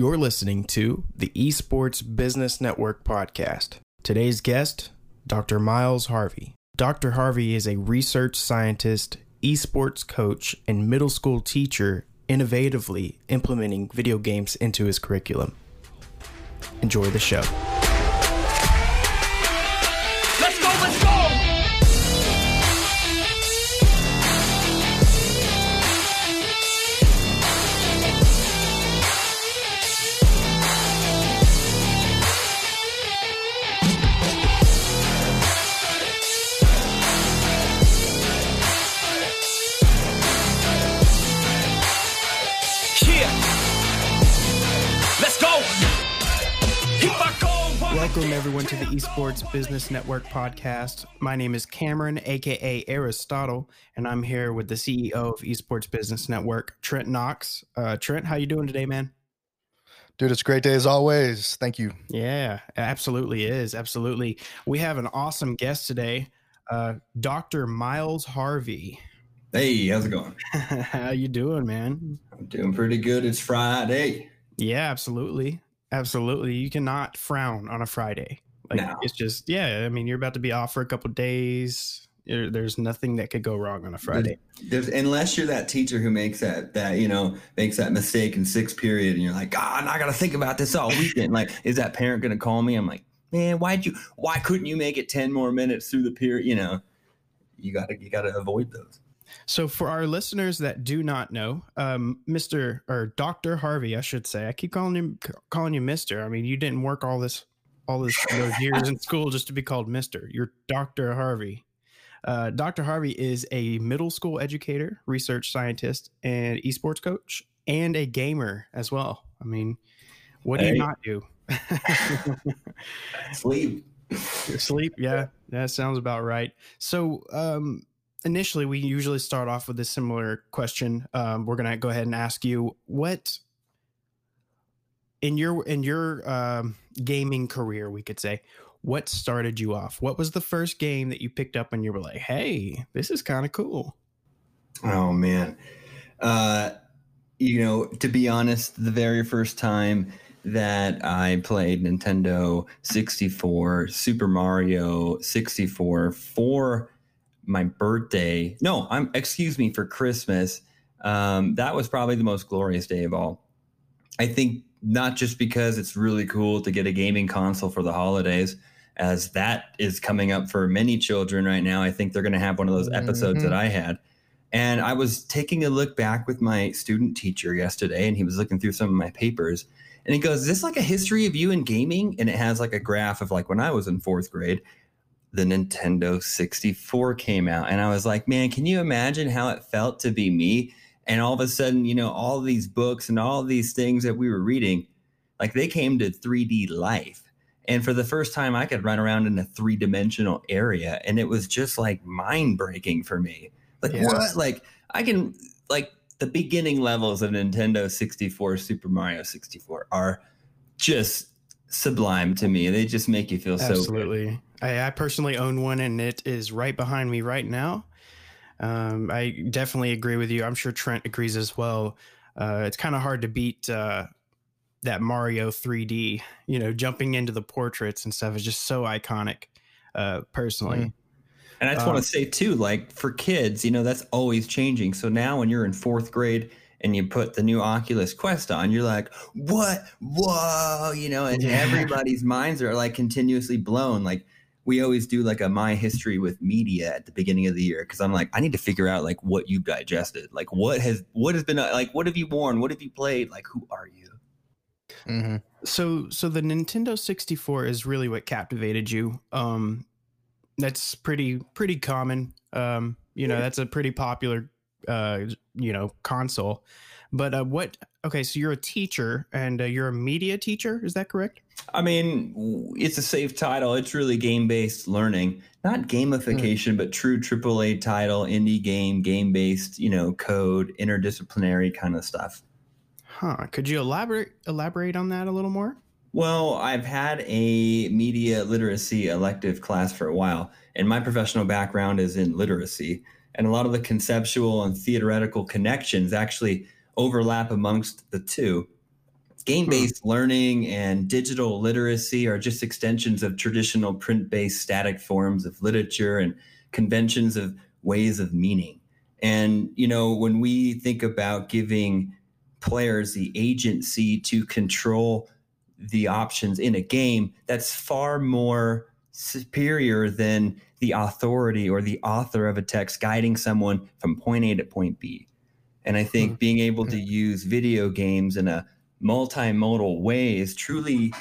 You're listening to the Esports Business Network podcast. Today's guest, Dr. Miles Harvey. Dr. Harvey is a research scientist, esports coach, and middle school teacher innovatively implementing video games into his curriculum. Enjoy the show. To the Esports Business Network podcast. My name is Cameron, aka Aristotle, and I'm here with the CEO of Esports Business Network, Trent Knox. Uh, Trent, how you doing today, man? Dude, it's a great day as always. Thank you. Yeah, absolutely is. Absolutely. We have an awesome guest today, uh, Dr. Miles Harvey. Hey, how's it going? how you doing, man? I'm doing pretty good. It's Friday. Yeah, absolutely. Absolutely. You cannot frown on a Friday. Like No. it's just yeah, I mean, you're about to be off for a couple days. There- There's nothing that could go wrong on a Friday. There's, unless you're that teacher who makes that that you know makes that mistake in sixth period, and you're like, God, I got to think about this all weekend. like, is that parent going to call me? I'm like, man, why'd you? Why couldn't you make it ten more minutes through the period? You know, you got to you got to avoid those. So for our listeners that do not know, um, Mr. or Dr. Harvey, I should say, I keep calling him calling you Mr. I mean, you didn't work all this all this those years in school just to be called Mr. You're Dr. Harvey. Uh, Dr. Harvey is a middle school educator, research scientist, and esports coach, and a gamer as well. I mean, what do Hey. you not do? Sleep. Sleep, yeah, that sounds about right. So, um, initially, we usually start off with a similar question. Um, we're gonna go ahead and ask you what in your in your um, gaming career, we could say, what started you off? What was the first game that you picked up and you were like, "Hey, this is kind of cool." Oh man. Uh you know, to be honest, the very first time that I played Nintendo 64, Super Mario 64 for my birthday. No, I'm excuse me, for Christmas. Um, that was probably the most glorious day of all. I think not just because it's really cool to get a gaming console for the holidays, as that is coming up for many children right now. I think they're going to have one of those episodes that mm-hmm. I had. And I was taking a look back with my student teacher yesterday, and he was looking through some of my papers. And he goes, Is this like a history of you in gaming? And it has like a graph of like when I was in fourth grade, the Nintendo 64 came out. And I was like, Man, can you imagine how it felt to be me? And all of a sudden, you know, all these books and all these things that we were reading, like they came to 3D life. And for the first time, I could run around in a three dimensional area. And it was just like mind breaking for me. Like, Yeah. what? Like, I can, like, the beginning levels of Nintendo 64, Super Mario 64 are just sublime to me. They just make you feel so. Absolutely. I, I personally own one, and it is right behind me right now. Um, I definitely agree with you. I'm sure Trent agrees as well. Uh, it's kind of hard to beat uh, that Mario 3D. You know, jumping into the portraits and stuff is just so iconic. Uh, personally, Mm. And I just Um, want to say too, like for kids, you know, that's always changing. So now when you're in fourth grade and you put the new Oculus Quest on, you're like, what? Whoa, you know, and Yeah. everybody's minds are like continuously blown. Like we always do like a my history with media at the beginning of the year because I'm like, I need to figure out like what you've digested. Like what has what has been like what have you worn? What have you played? Like who are you? Mm-hmm. so so the Nintendo 64 is really what captivated you. Um, that's pretty pretty common. Um, you know, that's a pretty popular uh, you know, console. But uh, what? Okay, so you're a teacher and uh, you're a media teacher. Is that correct? I mean, it's a safe title. It's really game based learning, not gamification, but true AAA title, indie game, game based, you know, code, interdisciplinary kind of stuff. Huh? Could you elaborate elaborate on that a little more? Well, I've had a media literacy elective class for a while, and my professional background is in literacy. And a lot of the conceptual and theoretical connections actually overlap amongst the two. game based hmm. learning and digital literacy are just extensions of traditional print based static forms of literature and conventions of ways of meaning. And, you know, when we think about giving players the agency to control the options in a game, that's far more superior than the authority or the author of a text guiding someone from point A to point B. And I think mm-hmm. being able to use video games in a multimodal way is truly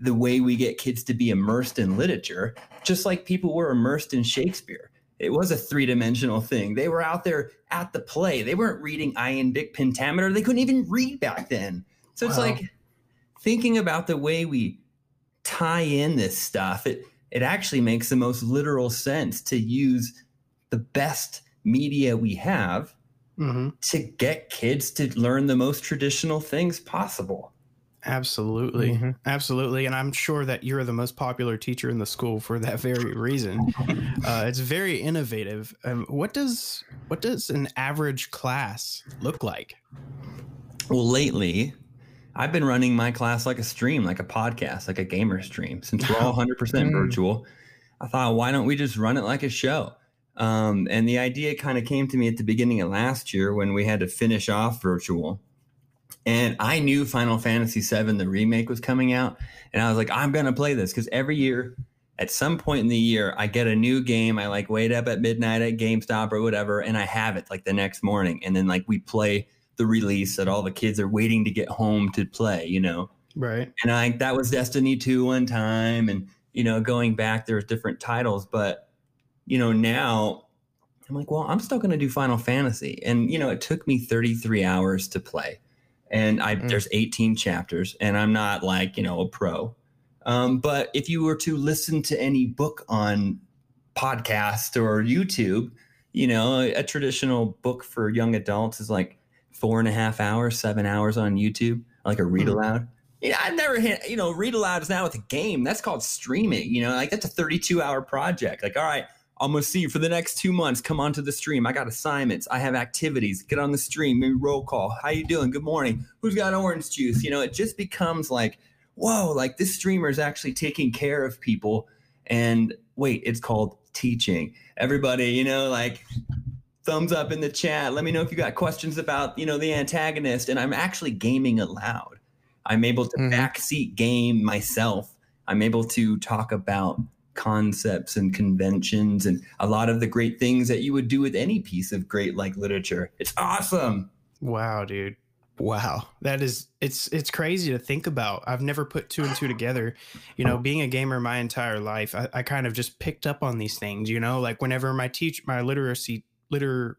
the way we get kids to be immersed in literature, just like people were immersed in Shakespeare. It was a three dimensional thing. They were out there at the play. They weren't reading iambic pentameter. They couldn't even read back then. So it's Wow. like thinking about the way we tie in this stuff. It it actually makes the most literal sense to use the best media we have hmm to get kids to learn the most traditional things possible. Absolutely. Mhm. Absolutely. And I'm sure that you're the most popular teacher in the school for that very reason. Uh, it's very innovative. Um, what does what does an average class look like? Well, lately, I've been running my class like a stream, like a podcast, like a gamer stream. Since we're all 100% Mm. virtual, I thought, why don't we just run it like a show? Um, and the idea kind of came to me at the beginning of last year when we had to finish off virtual. And I knew Final Fantasy VII, the remake, was coming out. And I was like, I'm going to play this because every year, at some point in the year, I get a new game. I like wait up at midnight at GameStop or whatever, and I have it like the next morning. And then like we play the release that all the kids are waiting to get home to play, you know? Right. And I that was Destiny 2 one time. And, you know, going back, there's different titles. But, you know, now I'm like, well, I'm still going to do Final Fantasy. And, you know, it took me 33 hours to play. And I Mm. there's 18 chapters, and I'm not like, you know, a pro. Um, but if you were to listen to any book on podcast or YouTube, you know, a, traditional book for young adults is like four and a half hours, seven hours on YouTube, like a read Hmm. aloud. Yeah, I've never hit, you know, read aloud is now with a game. That's called streaming. You know, like that's a 32 hour project. Like, all right, I'm gonna see you for the next two months. Come onto the stream. I got assignments. I have activities. Get on the stream. Maybe roll call. How you doing? Good morning. Who's got orange juice? You know, it just becomes like, whoa, like this streamer is actually taking care of people. And wait, it's called teaching. Everybody, you know, like thumbs up in the chat. Let me know if you got questions about, you know, the antagonist. And I'm actually gaming aloud. I'm able to Mhm. backseat game myself. I'm able to talk about concepts and conventions and a lot of the great things that you would do with any piece of great like literature. It's awesome. Wow, dude. Wow. That is it's it's crazy to think about. I've never put two and two together. You know, being a gamer my entire life, I, I kind of just picked up on these things, you know, like whenever my teach my literacy liter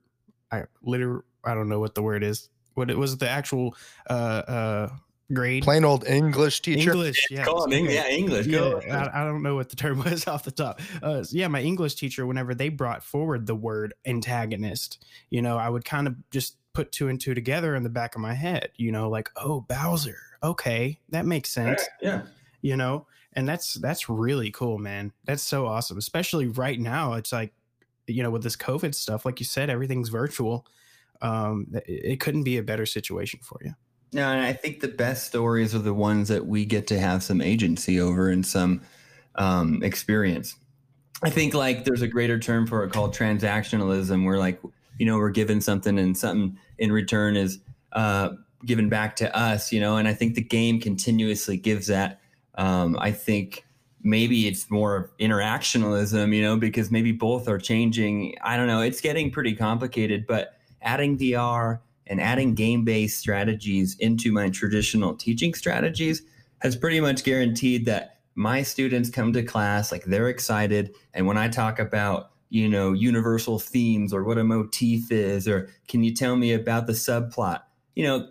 I liter I don't know what the word is. What it was the actual uh uh grade Plain old English teacher. English, yeah. Go on, Eng- yeah, English. Yeah, I, I don't know what the term was off the top. Uh, so yeah, my English teacher, whenever they brought forward the word antagonist, you know, I would kind of just put two and two together in the back of my head, you know, like, oh, Bowser. Okay, that makes sense, Yeah. you know, and that's that's really cool, man. That's so awesome, especially right now. It's like, you know, with this COVID stuff, like you said, everything's virtual. Um, it, it couldn't be a better situation for you. No, and I think the best stories are the ones that we get to have some agency over and some um, experience. I think like there's a greater term for it called transactionalism, where like you know we're given something and something in return is uh, given back to us. You know, and I think the game continuously gives that. Um, I think maybe it's more interactionalism, you know, because maybe both are changing. I don't know. It's getting pretty complicated, but adding VR and adding game based strategies into my traditional teaching strategies has pretty much guaranteed that my students come to class like they're excited. And when I talk about, you know, universal themes or what a motif is, or can you tell me about the subplot? You know,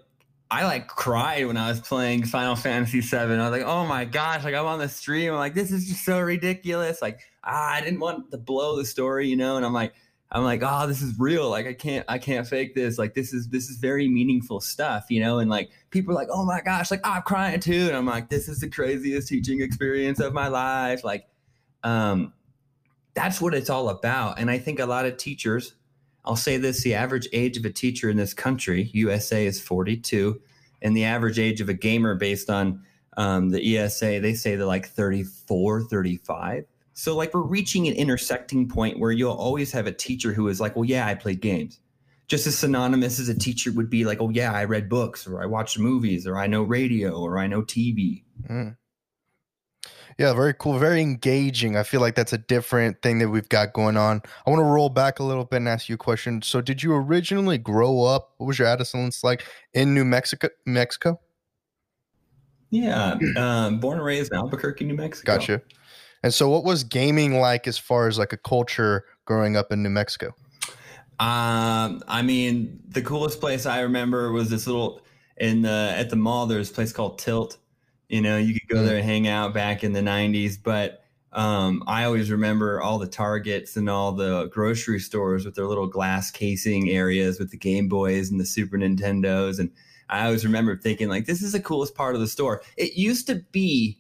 I like cried when I was playing Final Fantasy VII. I was like, oh my gosh, like I'm on the stream. I'm like, this is just so ridiculous. Like, ah, I didn't want to blow the story, you know? And I'm like, I'm like, oh, this is real. Like, I can't, I can't fake this. Like, this is, this is very meaningful stuff, you know? And like, people are like, oh my gosh, like I'm crying too. And I'm like, this is the craziest teaching experience of my life. Like, um, that's what it's all about. And I think a lot of teachers, I'll say this: the average age of a teacher in this country, USA, is 42, and the average age of a gamer based on um, the ESA, they say they're like 34, 35. So like we're reaching an intersecting point where you'll always have a teacher who is like, well, yeah, I played games. Just as synonymous as a teacher would be like, oh yeah, I read books or I watched movies or I know radio or I know TV. Mm. Yeah, very cool, very engaging. I feel like that's a different thing that we've got going on. I want to roll back a little bit and ask you a question. So, did you originally grow up? What was your adolescence like in New Mexico? Mexico? Yeah, um, born and raised in Albuquerque, New Mexico. Gotcha. And so, what was gaming like as far as like a culture growing up in New Mexico? Um, I mean, the coolest place I remember was this little in the at the mall. There's a place called Tilt. You know, you could go Mm. there and hang out back in the '90s. But um, I always remember all the Targets and all the grocery stores with their little glass casing areas with the Game Boys and the Super Nintendos. And I always remember thinking, like, this is the coolest part of the store. It used to be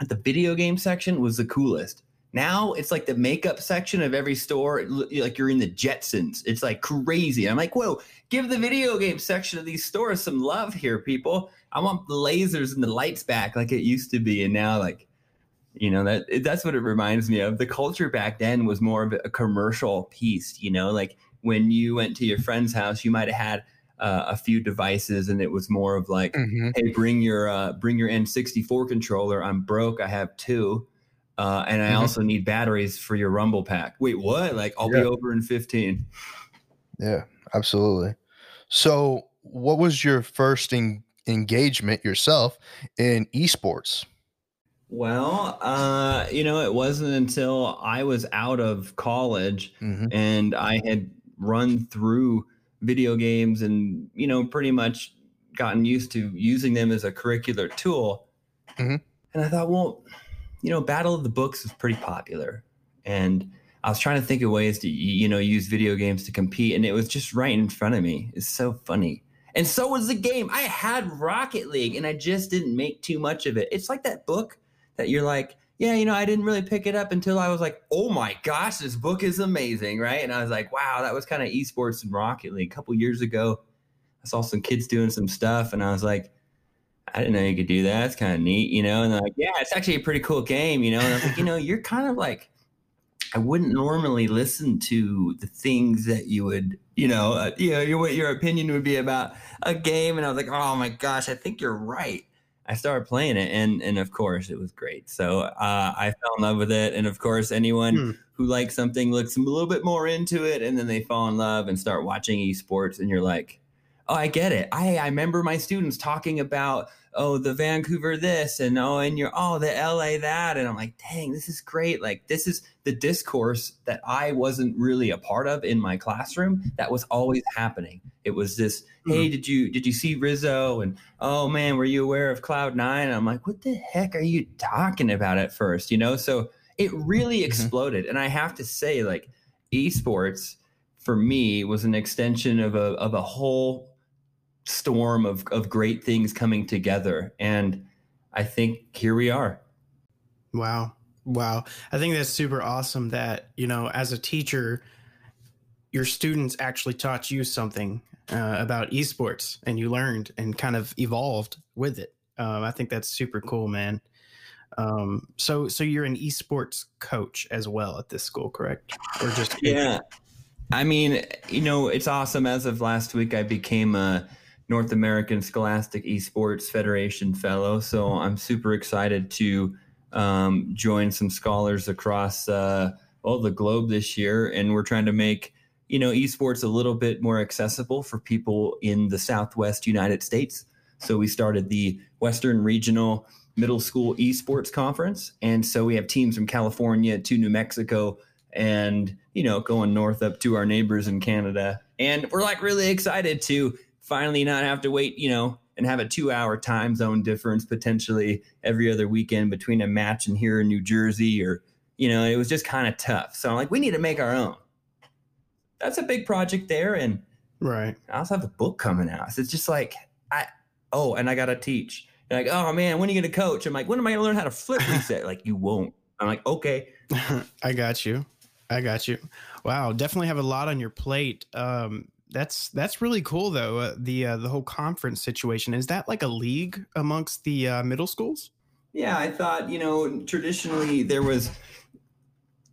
that the video game section was the coolest. Now it's like the makeup section of every store, like you're in the Jetsons. It's like crazy. I'm like, whoa, give the video game section of these stores some love here, people. I want the lasers and the lights back like it used to be. And now, like, you know, that that's what it reminds me of. The culture back then was more of a commercial piece, you know, like when you went to your friend's house, you might have had uh, a few devices and it was more of like, Mm-hmm. hey bring your uh, bring your n64 controller i'm broke i have two uh, and i Mhm. also need batteries for your rumble pack wait what like i'll Yeah. be over in 15 Yeah, absolutely. So, what was your first en- engagement yourself in esports? well uh, you know it wasn't until i was out of college Mm-hmm. and i had run through video games and you know pretty much gotten used to using them as a curricular tool. Mhm. and i thought well you know battle of the books is pretty popular. And i was trying to think of ways to you know use video games to compete and it was just right in front of me. It's so funny. And so was the game. I had rocket league and i just didn't make too much of it. It's like that book that you're like yeah, you know, I didn't really pick it up until I was like, oh my gosh, this book is amazing, right? And I was like, wow, that was kind of esports and Rocket League. A couple years ago, I saw some kids doing some stuff, and I was like, I didn't know you could do that. It's kind of neat, you know? And they're like, yeah, it's actually a pretty cool game, you know? And I was like, you know, you're kind of like, I wouldn't normally listen to the things that you would, you know, uh, you know, your, what your opinion would be about a game. And I was like, oh my gosh, I think you're right. I started playing it, and and of course it was great. So uh, I fell in love with it, and of course anyone Hmm. who likes something looks a little bit more into it, and then they fall in love and start watching esports, and you're like, oh, I get it. I I remember my students talking about oh the Vancouver this, and oh and you're oh the LA that, and I'm like, dang, this is great. Like this is the discourse that I wasn't really a part of in my classroom. That was always happening. It was this, hey, did you did you see Rizzo? And oh man, were you aware of Cloud9? And I'm like, what the heck are you talking about at first? You know, so it really Mhm. exploded. And I have to say, like, esports for me was an extension of a of a whole storm of of great things coming together. And I think here we are. Wow. Wow. I think that's super awesome that, you know, as a teacher, your students actually taught you something uh, about esports and you learned and kind of evolved with it. Um, I think that's super cool, man. Um, so, so you're an esports coach as well at this school, correct? Or just Yeah. I mean, you know, it's awesome. As of last week, I became a North American Scholastic Esports Federation fellow. So I'm super excited to um, join some scholars across uh, well the globe this year, and we're trying to make you know esports a little bit more accessible for people in the Southwest United States. So we started the Western Regional Middle School Esports Conference, and so we have teams from California to New Mexico and you know going north up to our neighbors in Canada. And we're like really excited to finally not have to wait, you know, and have a 2-hour time zone difference potentially every other weekend between a match and here in New Jersey or you know, it was just kind of tough. So I'm like we need to make our own. That's a big project there and right. I also have a book coming out. So it's just like I oh, and I gotta teach. They're like, oh man, when are you gonna coach? I'm like, when am I gonna learn how to flip reset? like, you won't. I'm like, okay. I got you. I got you. Wow, definitely have a lot on your plate. Um, that's that's really cool though. Uh, the uh, the whole conference situation is that like a league amongst the uh, middle schools? Yeah, I thought you know traditionally there was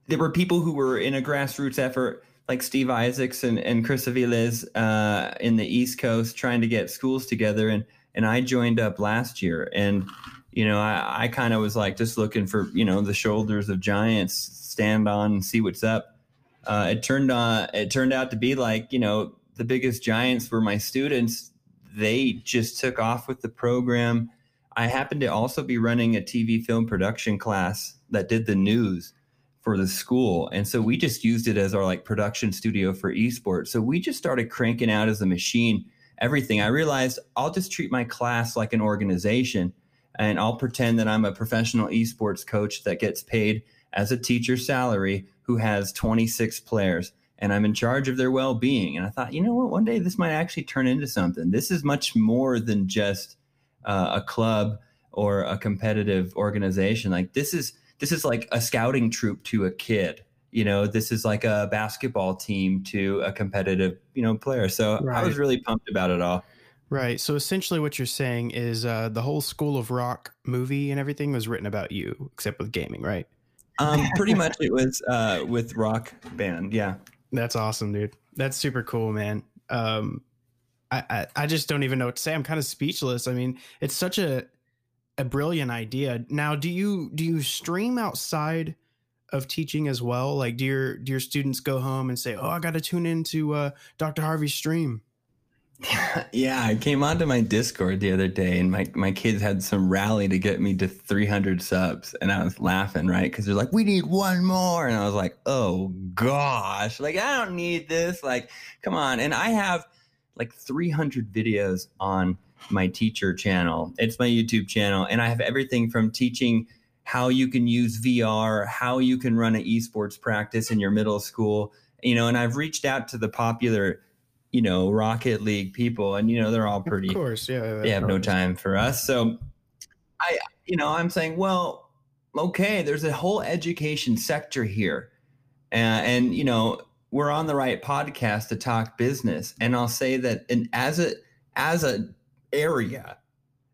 there were people who were in a grassroots effort like Steve Isaacs and, and Chris Aviles uh, in the East Coast trying to get schools together and and I joined up last year and you know I, I kind of was like just looking for you know the shoulders of giants stand on and see what's up. Uh, it turned on it turned out to be like you know the biggest giants were my students. They just took off with the program. I happened to also be running a TV film production class that did the news for the school. And so we just used it as our like production studio for esports. So we just started cranking out as a machine everything. I realized I'll just treat my class like an organization and I'll pretend that I'm a professional esports coach that gets paid as a teacher salary who has 26 players and I'm in charge of their well-being. And I thought, you know what, one day this might actually turn into something. This is much more than just uh, a club or a competitive organization. Like this is this is like a scouting troop to a kid. You know, this is like a basketball team to a competitive, you know, player. So I was really pumped about it all. Right. So essentially, what you're saying is uh, the whole School of Rock movie and everything was written about you, except with gaming, right? Um, pretty much it was uh, with rock band. Yeah. That's awesome, dude. That's super cool, man. Um, I, I I just don't even know what to say. I'm kind of speechless. I mean, it's such a a brilliant idea. Now, do you do you stream outside of teaching as well? Like, do your do your students go home and say, "Oh, I got to tune into uh, Dr. Harvey's stream"? Yeah, I came onto my Discord the other day and my, my kids had some rally to get me to 300 subs. And I was laughing, right? Because they're like, we need one more. And I was like, oh gosh, like, I don't need this. Like, come on. And I have like 300 videos on my teacher channel. It's my YouTube channel. And I have everything from teaching how you can use VR, how you can run an esports practice in your middle school, you know, and I've reached out to the popular you know, Rocket League people, and you know they're all pretty. Of course, yeah. They have no time for us, so I, you know, I'm saying, well, okay, there's a whole education sector here, uh, and you know, we're on the right podcast to talk business, and I'll say that, and as a as a area,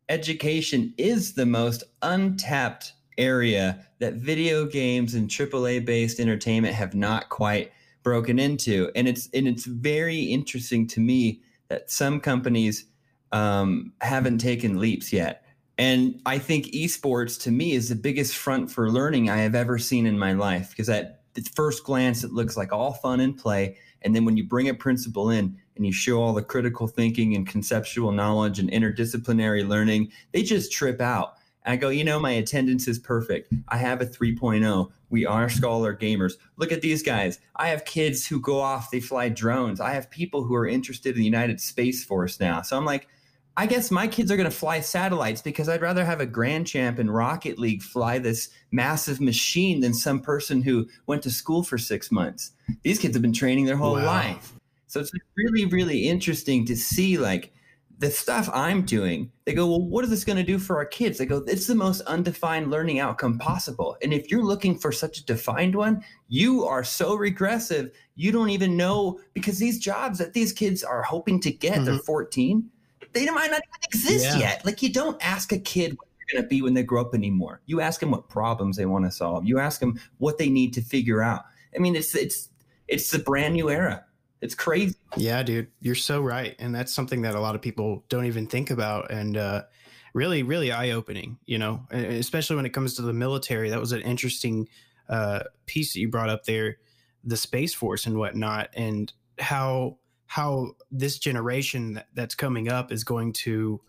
education is the most untapped area that video games and AAA based entertainment have not quite broken into. And it's and it's very interesting to me that some companies um, haven't taken leaps yet. And i think esports to me is the biggest front for learning i have ever seen in my life. Because at first glance it looks like all fun and play. And then when you bring a principal in and you show all the critical thinking and conceptual knowledge and interdisciplinary learning they just trip out. I go, you know, my attendance is perfect. I have a 3.0. We are scholar gamers. Look at these guys. I have kids who go off, they fly drones. I have people who are interested in the United Space Force now. So I'm like, I guess my kids are going to fly satellites because I'd rather have a grand champ in Rocket League fly this massive machine than some person who went to school for six months. These kids have been training their whole Wow. life. So it's really, really interesting to see like the stuff I'm doing, they go, well, what is this going to do for our kids? They go, it's the most undefined learning outcome possible. And if you're looking for such a defined one, you are so regressive, you don't even know because these jobs that these kids are hoping to get, they're mm-hmm. 14, they might not even exist Yeah. yet. Like you don't ask a kid what they're going to be when they grow up anymore. You ask them what problems they want to solve. You ask them what they need to figure out. I mean, it's it's it's the brand new era. It's crazy. Yeah, dude, you're so right, and that's something that a lot of people don't even think about, and uh, really, really eye opening. You know, especially when it comes to the military. That was an interesting uh, piece that you brought up there, the space force and whatnot, and how how this generation that's coming up is going to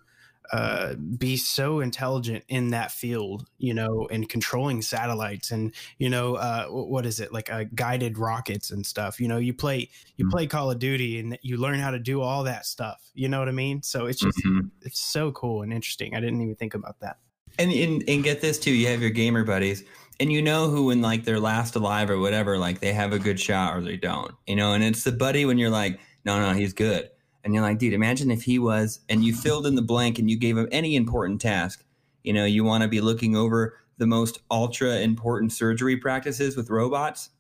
uh, be so intelligent in that field, you know, and controlling satellites and you know, uh, what is it like uh, guided rockets and stuff. You know, you play you Mhm. play Call of Duty and you learn how to do all that stuff. You know what I mean? So it's just Mhm. it's so cool and interesting. I didn't even think about that. And, and and get this too, you have your gamer buddies, and you know who when like they're last alive or whatever, like they have a good shot or they don't, you know. And it's the buddy when you're like, no, no, he's good, and you're like, dude, imagine if he was, and you filled in the blank and you gave him any important task, you know, you want to be looking over the most ultra important surgery practices with robots.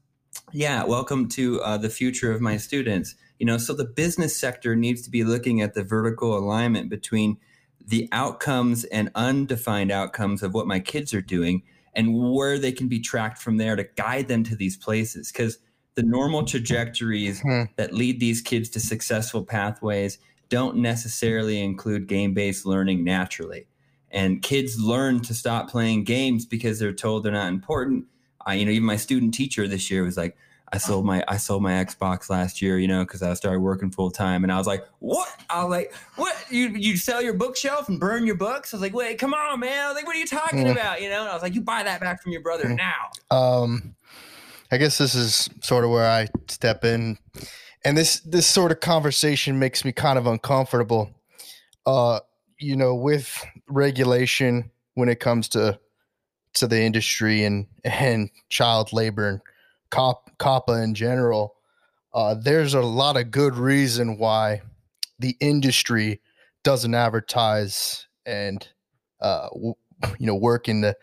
Yeah, welcome to uh, the future of my students. You know, so the business sector needs to be looking at the vertical alignment between the outcomes and undefined outcomes of what my kids are doing and where they can be tracked from there to guide them to these places. Because the normal trajectories Hmm. that lead these kids to successful pathways don't necessarily include game based learning naturally. And kids learn to stop playing games because they're told they're not important. I, you know, even my student teacher this year was like, I sold my I sold my Xbox last year, you know, because I started working full time, and I was like, "What?" I was like, "What? You you sell your bookshelf and burn your books?" I was like, "Wait, come on, man!" I was like, "What are you talking Mm. about?" You know, and I was like, "You buy that back from your brother Mm. now." Um, I guess this is sort of where I step in, and this this sort of conversation makes me kind of uncomfortable. Uh, you know, with regulation when it comes to to the industry and and child labor and cop COPPA in general, uh, there's a lot of good reason why the industry doesn't advertise and uh, w- you know work in the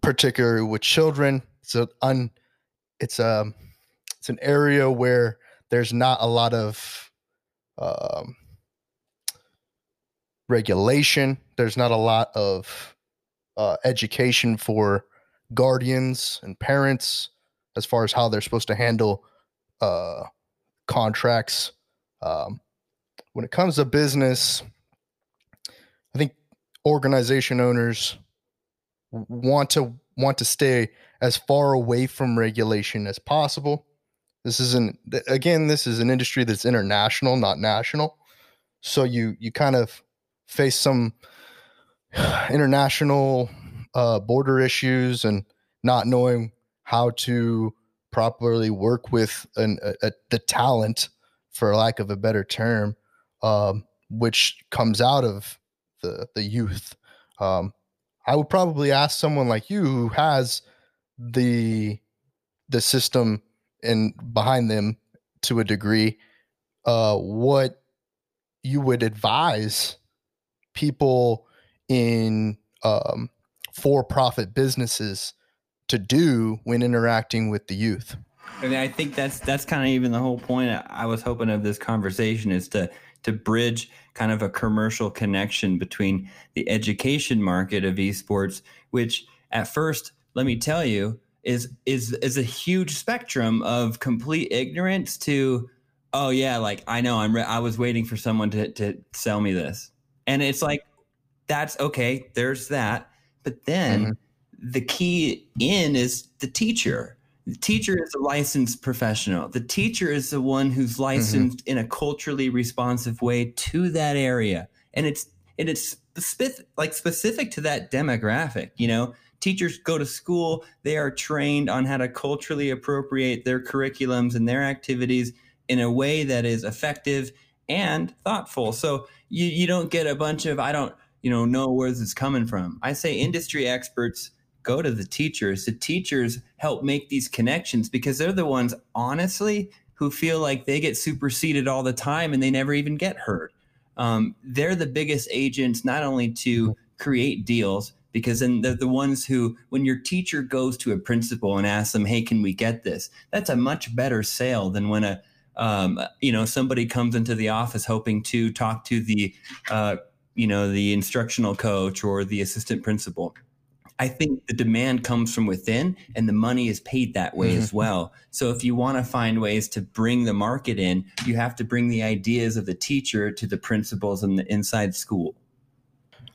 particularly with children. It's a un, it's a it's an area where there's not a lot of um, regulation. There's not a lot of uh, education for guardians and parents as far as how they're supposed to handle uh, contracts. Um, when it comes to business, I think organization owners want to want to stay as far away from regulation as possible. This is an again, this is an industry that's international, not national. So you you kind of face some international uh, border issues and not knowing how to properly work with an, a, a, the talent, for lack of a better term, um, which comes out of the the youth. Um, I would probably ask someone like you who has the the system and behind them to a degree, uh, what you would advise people in um, for-profit businesses to do when interacting with the youth. I mean, I think that's that's kind of even the whole point. I- I was hoping of this conversation is to to bridge kind of a commercial connection between the education market of esports, which at first, let me tell you, is is is a huge spectrum of complete ignorance to, oh yeah, like I know I'm re- I was waiting for someone to to sell me this, and it's like that's okay. There's that, but then mm-hmm. the key in is the teacher. The teacher is a licensed professional. The teacher is the one who's mm-hmm. licensed in a culturally responsive way to that area, and it's and it's specific, like specific to that demographic. You know, teachers go to school; they are trained on how to culturally appropriate their curriculums and their activities in a way that is effective and thoughtful. So you you don't get a bunch of I don't you know know where this is coming from. I say industry experts go to the teachers. The teachers help make these connections because they're the ones, honestly, who feel like they get superseded all the time and they never even get heard. Um, they're the biggest agents, not only to create deals, because then they're the ones who, when your teacher goes to a principal and asks them, "Hey, can we get this?" That's a much better sale than when a um, you know somebody comes into the office hoping to talk to the uh, you know the instructional coach or the assistant principal. I think the demand comes from within and the money is paid that way as well. So if you want to find ways to bring the market in, you have to bring the ideas of the teacher to the principals and the inside school.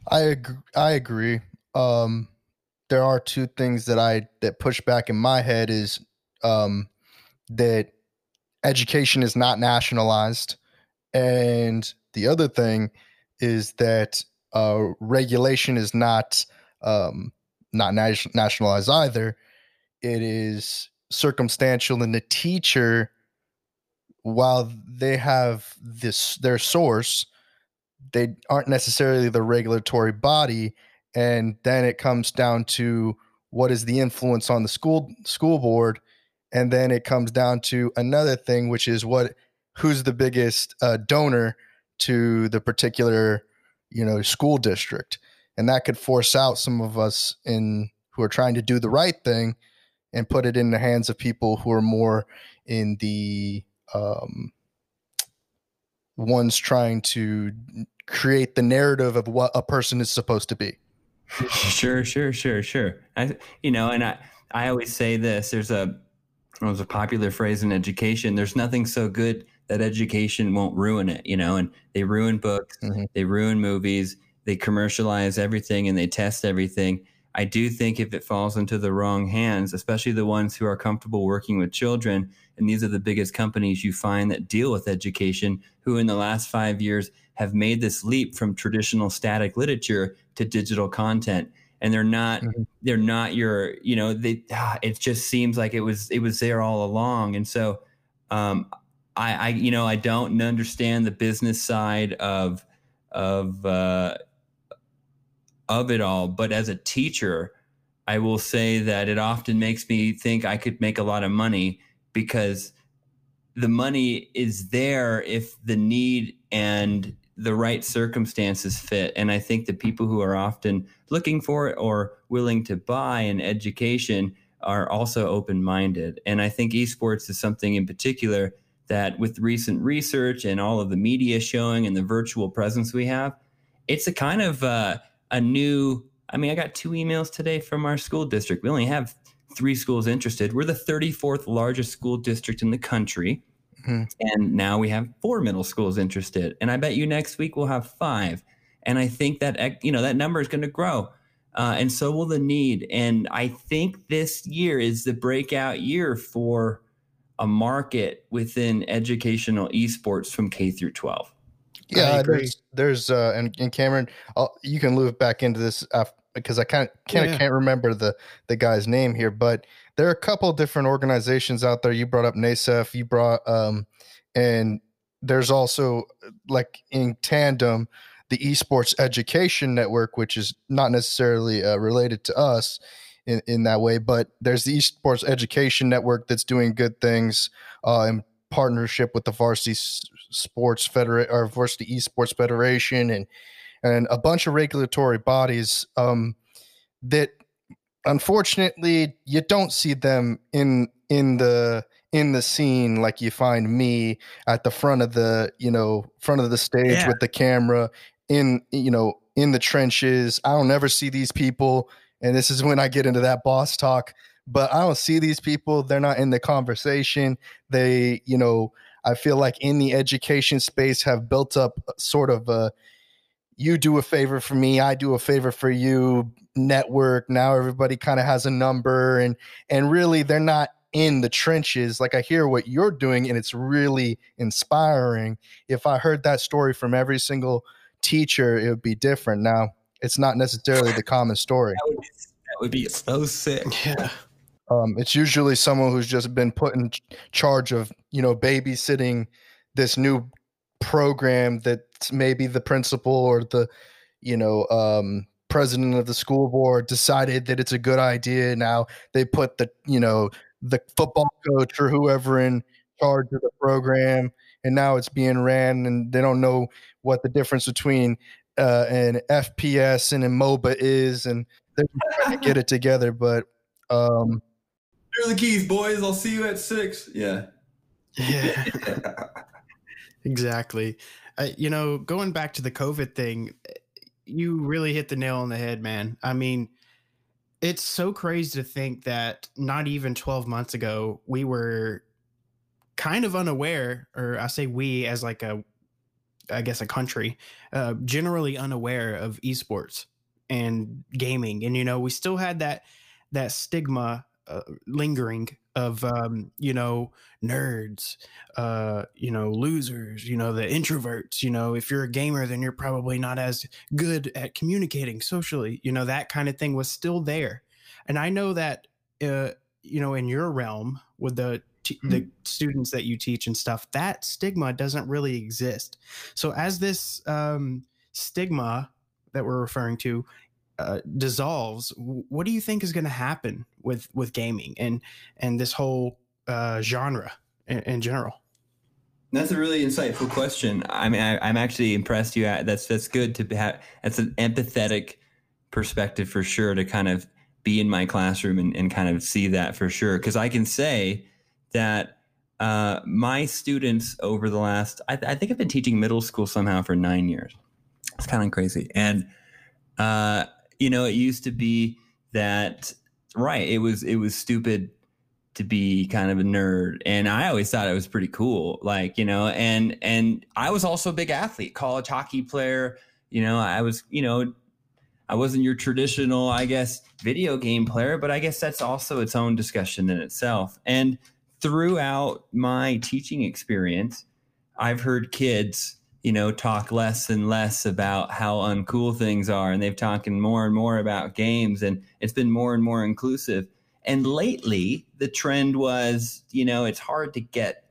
I agree, I agree. Um, there are two things that I that push back in my head is um, that education is not nationalized, and the other thing is that uh, regulation is not um, not nat- nationalized either. It is circumstantial, and the teacher, while they have this their source, they aren't necessarily the regulatory body and then it comes down to what is the influence on the school school board and then it comes down to another thing which is what who's the biggest uh, donor to the particular you know school district and that could force out some of us in who are trying to do the right thing and put it in the hands of people who are more in the um, one's trying to create the narrative of what a person is supposed to be. Sure, sure, sure, sure. I, you know, and I, I always say this. There's a, there's a popular phrase in education. There's nothing so good that education won't ruin it. You know, and they ruin books, Mhm. they ruin movies, they commercialize everything, and they test everything. I do think if it falls into the wrong hands, especially the ones who are comfortable working with children, and these are the biggest companies you find that deal with education, who in the last five years have made this leap from traditional static literature to digital content. And they're not, Mhm. they're not your, you know, they, ah, it just seems like it was, it was there all along. And so, um, I, I, you know, I don't understand the business side of, of, uh, of it all. But as a teacher, I will say that it often makes me think I could make a lot of money because the money is there if the need and the right circumstances fit. And I think the people who are often looking for it or willing to buy an education are also open minded. And I think esports is something in particular that, with recent research and all of the media showing and the virtual presence we have, it's a kind of uh, a new. I mean, I got two emails today from our school district. We only have three schools interested. We're the 34th largest school district in the country. Mhm. And now we have four middle schools interested. And I bet you next week we'll have five. And I think that, you know, that number is going to grow. Uh, and so will the need. And I think this year is the breakout year for a market within educational esports from K through 12. Yeah, agree. there's there's uh and, and Cameron, I'll, you can move back into this af because I can't can't Yeah. can't remember the the guy's name here, but there are a couple different organizations out there. You brought up NASEF, you brought um, and there's also like in tandem the esports education network, which is not necessarily uh, related to us in in that way, but there's the esports education network that's doing good things uh, in partnership with the varsity sports federate or varsity esports federation and and a bunch of regulatory bodies um, that unfortunately you don't see them in in the in the scene like you find me at the front of the you know front of the stage Yeah. with the camera in you know in the trenches. I don't ever see these people and this is when i get into that boss talk but i don't see these people. They're not in the conversation. They you know i feel like in the education space have built up sort of a you do a favor for me i do a favor for you network now everybody kind of has a number and and really they're not in the trenches like i hear what you're doing and it's really inspiring if i heard that story from every single teacher it would be different now it's not necessarily the common story That would be, that would be so sick. Yeah. um, it's usually someone who's just been put in charge of you know babysitting this new program that maybe the principal or the you know um, president of the school board decided that it's a good idea now they put the you know the football coach or whoever in charge of the program and now it's being ran and they don't know what the difference between uh, an fps and a moba is and they're trying to get it together but um Here are the keys, boys. I'll see you at six. Yeah. Yeah. Exactly. You know, going back to the COVID thing, you really hit the nail on the head, man. I mean, it's so crazy to think that not even 12 months ago, we were kind of unaware, or I say we as like a, I guess a country, uh, generally unaware of esports and gaming. And, you know, we still had that, that stigma uh, lingering of, um, you know, nerds, uh, you know, losers, you know, the introverts, you know, if you're a gamer, then you're probably not as good at communicating socially, you know, that kind of thing was still there. And I know that, uh, you know, in your realm with the, t- the students that you teach and stuff, that stigma doesn't really exist. So as this, um, stigma that we're referring to, uh, dissolves, what do you think is going to happen with, with gaming and, and this whole, uh, genre in, in general? That's a really insightful question. I mean, I, I'm actually impressed. You that's that's good to have. That's an empathetic perspective for sure to kind of be in my classroom and, and kind of see that for sure. Because I can say that uh, my students over the last, I, I think I've been teaching middle school somehow for nine years. It's kind of crazy. And, uh, you know, it used to be that, right. It was, it was stupid to be kind of a nerd and i always thought it was pretty cool like you know and and i was also a big athlete college hockey player you know i was you know i wasn't your traditional i guess video game player but i guess that's also its own discussion in itself and throughout my teaching experience i've heard kids you know talk less and less about how uncool things are and they've talking more and more about games and it's been more and more inclusive and lately, the trend was, you know, it's hard to get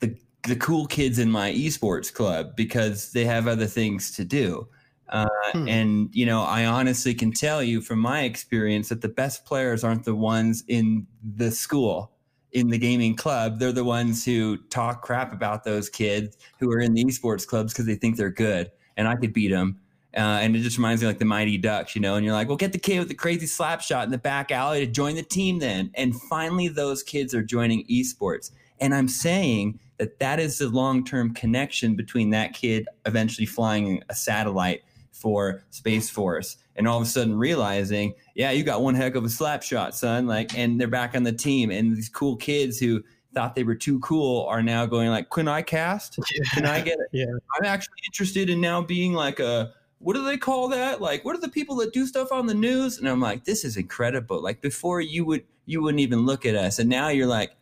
the the cool kids in my esports club because they have other things to do. Uh, hmm. And you know, I honestly can tell you from my experience that the best players aren't the ones in the school, in the gaming club. They're the ones who talk crap about those kids who are in the esports clubs because they think they're good, and I could beat them uh, and it just reminds me like the Mighty Ducks, you know. And you're like, well, get the kid with the crazy slap shot in the back alley to join the team then. And finally, those kids are joining esports. And I'm saying that that is the long term connection between that kid eventually flying a satellite for Space Force and all of a sudden realizing, yeah, you got one heck of a slap shot, son. Like, and they're back on the team. And these cool kids who thought they were too cool are now going like, can I cast? Yeah. Can I get it? Yeah. I'm actually interested in now being like a what do they call that? Like, what are the people that do stuff on the news? And I'm like, this is incredible. Like before you would you wouldn't even look at us, and now you're like,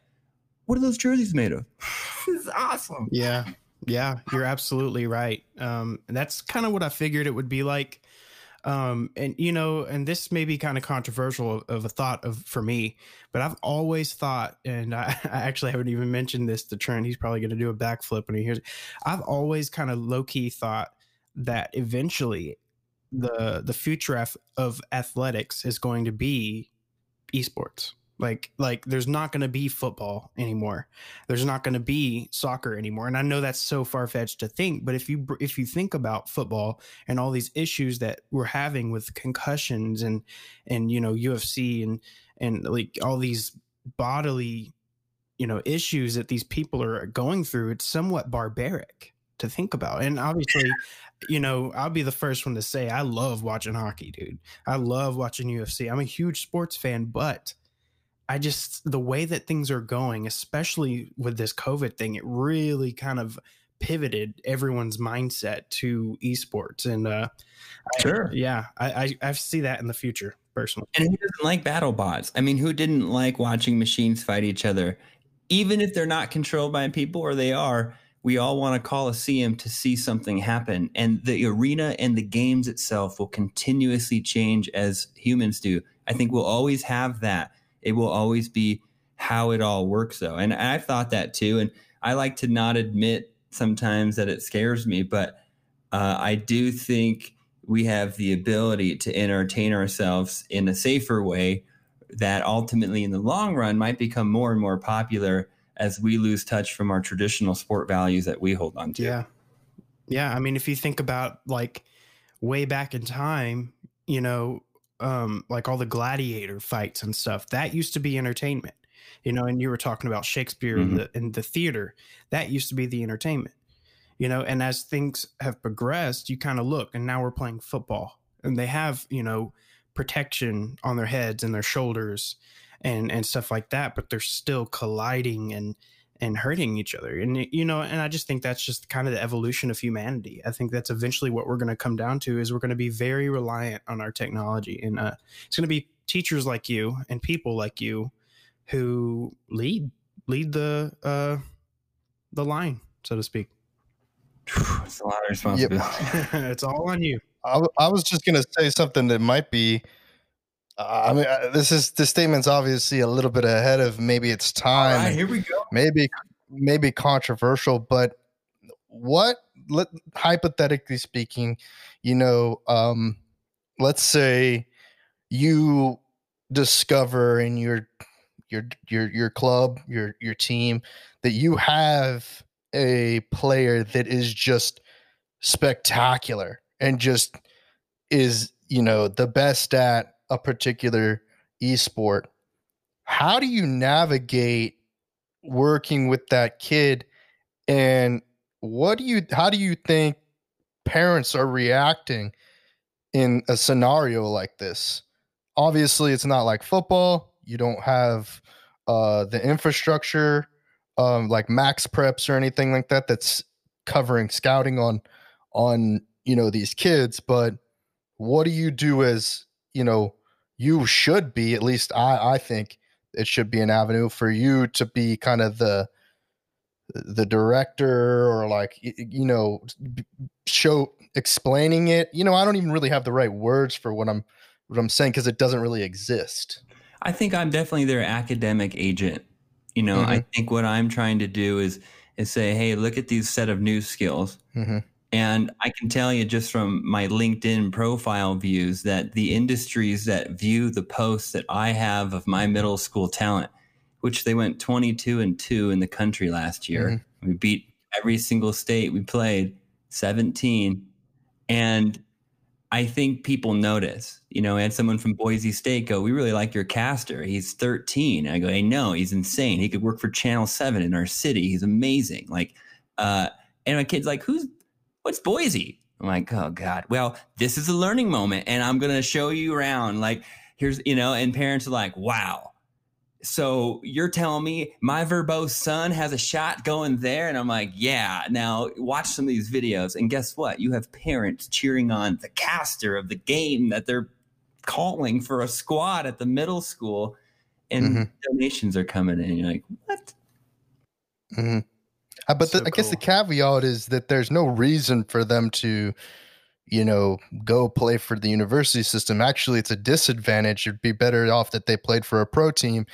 what are those jerseys made of? this is awesome. Yeah, yeah, you're absolutely right. Um, that's kind of what I figured it would be like. Um, and you know, and this may be kind of controversial of, of a thought of for me, but I've always thought, and I, I actually haven't even mentioned this to Trent. He's probably going to do a backflip when he hears. It. I've always kind of low key thought that eventually the the future of athletics is going to be esports like like there's not going to be football anymore there's not going to be soccer anymore and i know that's so far-fetched to think but if you if you think about football and all these issues that we're having with concussions and and you know ufc and and like all these bodily you know issues that these people are going through it's somewhat barbaric to think about and obviously you know, I'll be the first one to say I love watching hockey, dude. I love watching UFC. I'm a huge sports fan, but I just the way that things are going, especially with this COVID thing, it really kind of pivoted everyone's mindset to esports. And uh sure, I, yeah, I, I I see that in the future personally. And who doesn't like battle bots? I mean, who didn't like watching machines fight each other, even if they're not controlled by people or they are? we all want to coliseum to see something happen and the arena and the games itself will continuously change as humans do i think we'll always have that it will always be how it all works though and i've thought that too and i like to not admit sometimes that it scares me but uh, i do think we have the ability to entertain ourselves in a safer way that ultimately in the long run might become more and more popular as we lose touch from our traditional sport values that we hold on to. Yeah. Yeah. I mean, if you think about like way back in time, you know, um, like all the gladiator fights and stuff, that used to be entertainment, you know, and you were talking about Shakespeare mm-hmm. in the in the theater, that used to be the entertainment. You know, and as things have progressed, you kind of look and now we're playing football and they have, you know, protection on their heads and their shoulders and and stuff like that but they're still colliding and and hurting each other and you know and i just think that's just kind of the evolution of humanity. I think that's eventually what we're going to come down to is we're going to be very reliant on our technology and uh, it's going to be teachers like you and people like you who lead lead the uh the line so to speak. It's a lot of responsibility. Yep. it's all on you. I, I was just going to say something that might be uh, I mean, uh, this is this statement's obviously a little bit ahead of maybe its time. Right, here we go. Maybe, maybe controversial, but what? Let, hypothetically speaking, you know, um, let's say you discover in your your your your club, your your team, that you have a player that is just spectacular and just is you know the best at a particular esport, how do you navigate working with that kid? And what do you how do you think parents are reacting in a scenario like this? Obviously it's not like football. You don't have uh the infrastructure um like max preps or anything like that that's covering scouting on on you know these kids but what do you do as you know you should be at least i i think it should be an avenue for you to be kind of the the director or like you know show explaining it you know i don't even really have the right words for what i'm what i'm saying because it doesn't really exist I think I'm definitely their academic agent. You know, I think what I'm trying to do is is say, hey, look at these set of new skills. Mhm. And I can tell you just from my LinkedIn profile views that the industries that view the posts that I have of my middle school talent, which they went 22 and 2 in the country last year. We beat every single state we played, 17. And I think people notice, you know, and someone from Boise State go, we really like your caster. He's 13. And I go, hey, no, he's insane. He could work for Channel 7 in our city. He's amazing. Like, uh, and my kid's like, who's, what's Boise? I'm like, oh God. Well, this is a learning moment and I'm going to show you around. Like, here's, you know, and parents are like, wow. So you're telling me my verbose son has a shot going there? And I'm like, yeah. Now watch some of these videos. And guess what? You have parents cheering on the caster of the game that they're calling for a squad at the middle school. And Mhm. donations are coming in. You're like, what? Mhm. Uh, but So the, I guess the caveat is that there's no reason for them to, you know, go play for the university system. Actually, it's a disadvantage. It'd be better off that they played for a pro team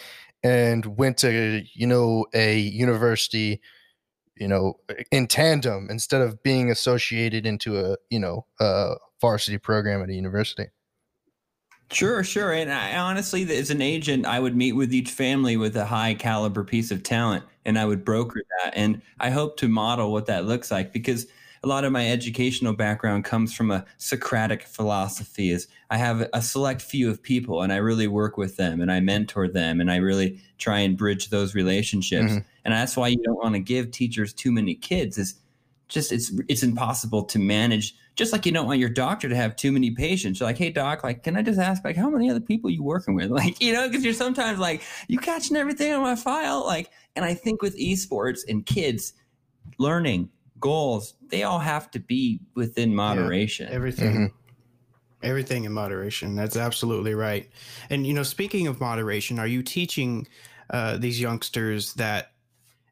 and went to, you know, a university, you know, in tandem instead of being associated into a, you know, a varsity program at a university. Sure, sure. And I honestly, as an agent, I would meet with each family with a high caliber piece of talent and I would broker that. And I hope to model what that looks like because a lot of my educational background comes from a Socratic philosophy is I have a select few of people and I really work with them and I mentor them and I really try and bridge those relationships. Mhm. And that's why you don't want to give teachers too many kids is just it's it's impossible to manage just like you don't want your doctor to have too many patients you're like hey doc like can i just ask like how many other people you working with like you know because you're sometimes like you catching everything on my file like and i think with esports and kids learning goals they all have to be within moderation Everything. Everything in moderation. That's absolutely right. And you know, speaking of moderation, are you teaching uh, these youngsters that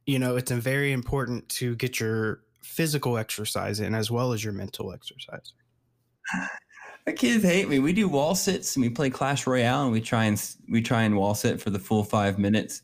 you know it's very important to get your physical exercise in as well as your mental exercise? My kids hate me. We do wall sits and we play Clash Royale and we try and we try and wall sit for the full five minutes.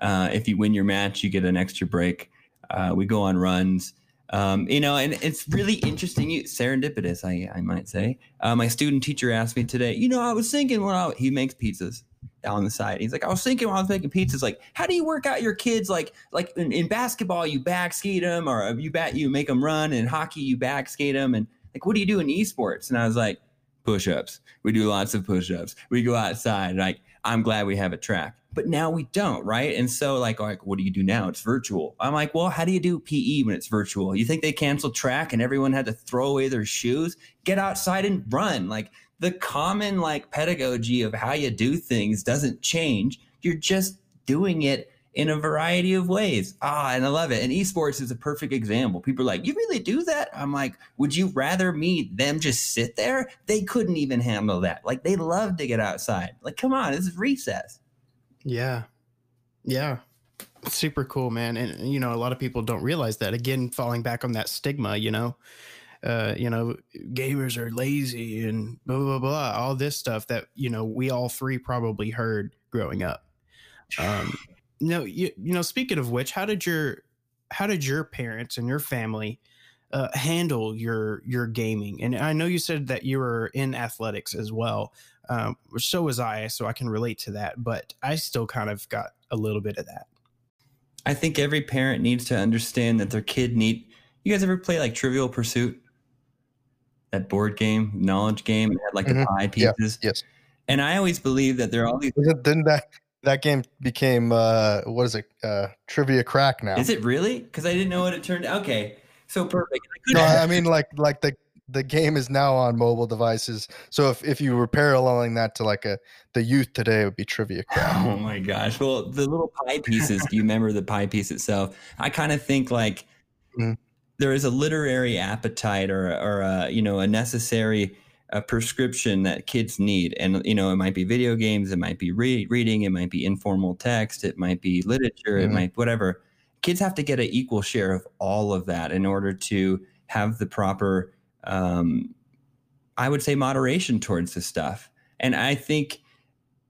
Uh, if you win your match, you get an extra break. Uh, we go on runs. Um, you know, and it's really interesting. You serendipitous, I, I might say. Uh, my student teacher asked me today. You know, I was thinking I, he makes pizzas on the side. He's like, I was thinking while I was making pizzas, like, how do you work out your kids? Like, like in, in basketball, you back skate them, or you bat you make them run. And hockey, you back skate them. And like, what do you do in esports? And I was like, push-ups. We do lots of push-ups. We go outside. Like, I'm glad we have a track. But now we don't, right? And so, like, like, what do you do now? It's virtual. I'm like, well, how do you do PE when it's virtual? You think they canceled track and everyone had to throw away their shoes? Get outside and run. Like the common like pedagogy of how you do things doesn't change. You're just doing it in a variety of ways. Ah, and I love it. And esports is a perfect example. People are like, "You really do that?" I'm like, "Would you rather me them just sit there? They couldn't even handle that. Like they love to get outside. Like, come on, this is recess." Yeah. Yeah. Super cool, man. And you know, a lot of people don't realize that. Again, falling back on that stigma, you know. Uh, you know, gamers are lazy and blah blah blah, all this stuff that, you know, we all three probably heard growing up. Um no, you, you know, speaking of which, how did your how did your parents and your family uh, handle your your gaming? And I know you said that you were in athletics as well. Um, so was I, so I can relate to that. But I still kind of got a little bit of that. I think every parent needs to understand that their kid need. You guys ever play like Trivial Pursuit? That board game, knowledge game, had like Mhm. the pie Yeah. pieces. Yes. And I always believe that there are all these Didn't that that game became uh what is it? Uh trivia crack now. Is it really? Because I didn't know what it turned. Okay, so perfect. I No, I mean like like the the game is now on mobile devices. So if, if you were paralleling that to like a the youth today, it would be trivia crack. Oh my gosh. Well, the little pie pieces, do you remember the pie piece itself? I kind of think like Mhm. There is a literary appetite or, or a, you know, a necessary a prescription that kids need. And, you know, it might be video games, it might be re- reading, it might be informal text, it might be literature, it Mhm. might, whatever. Kids have to get an equal share of all of that in order to have the proper, um, I would say, moderation towards this stuff. And I think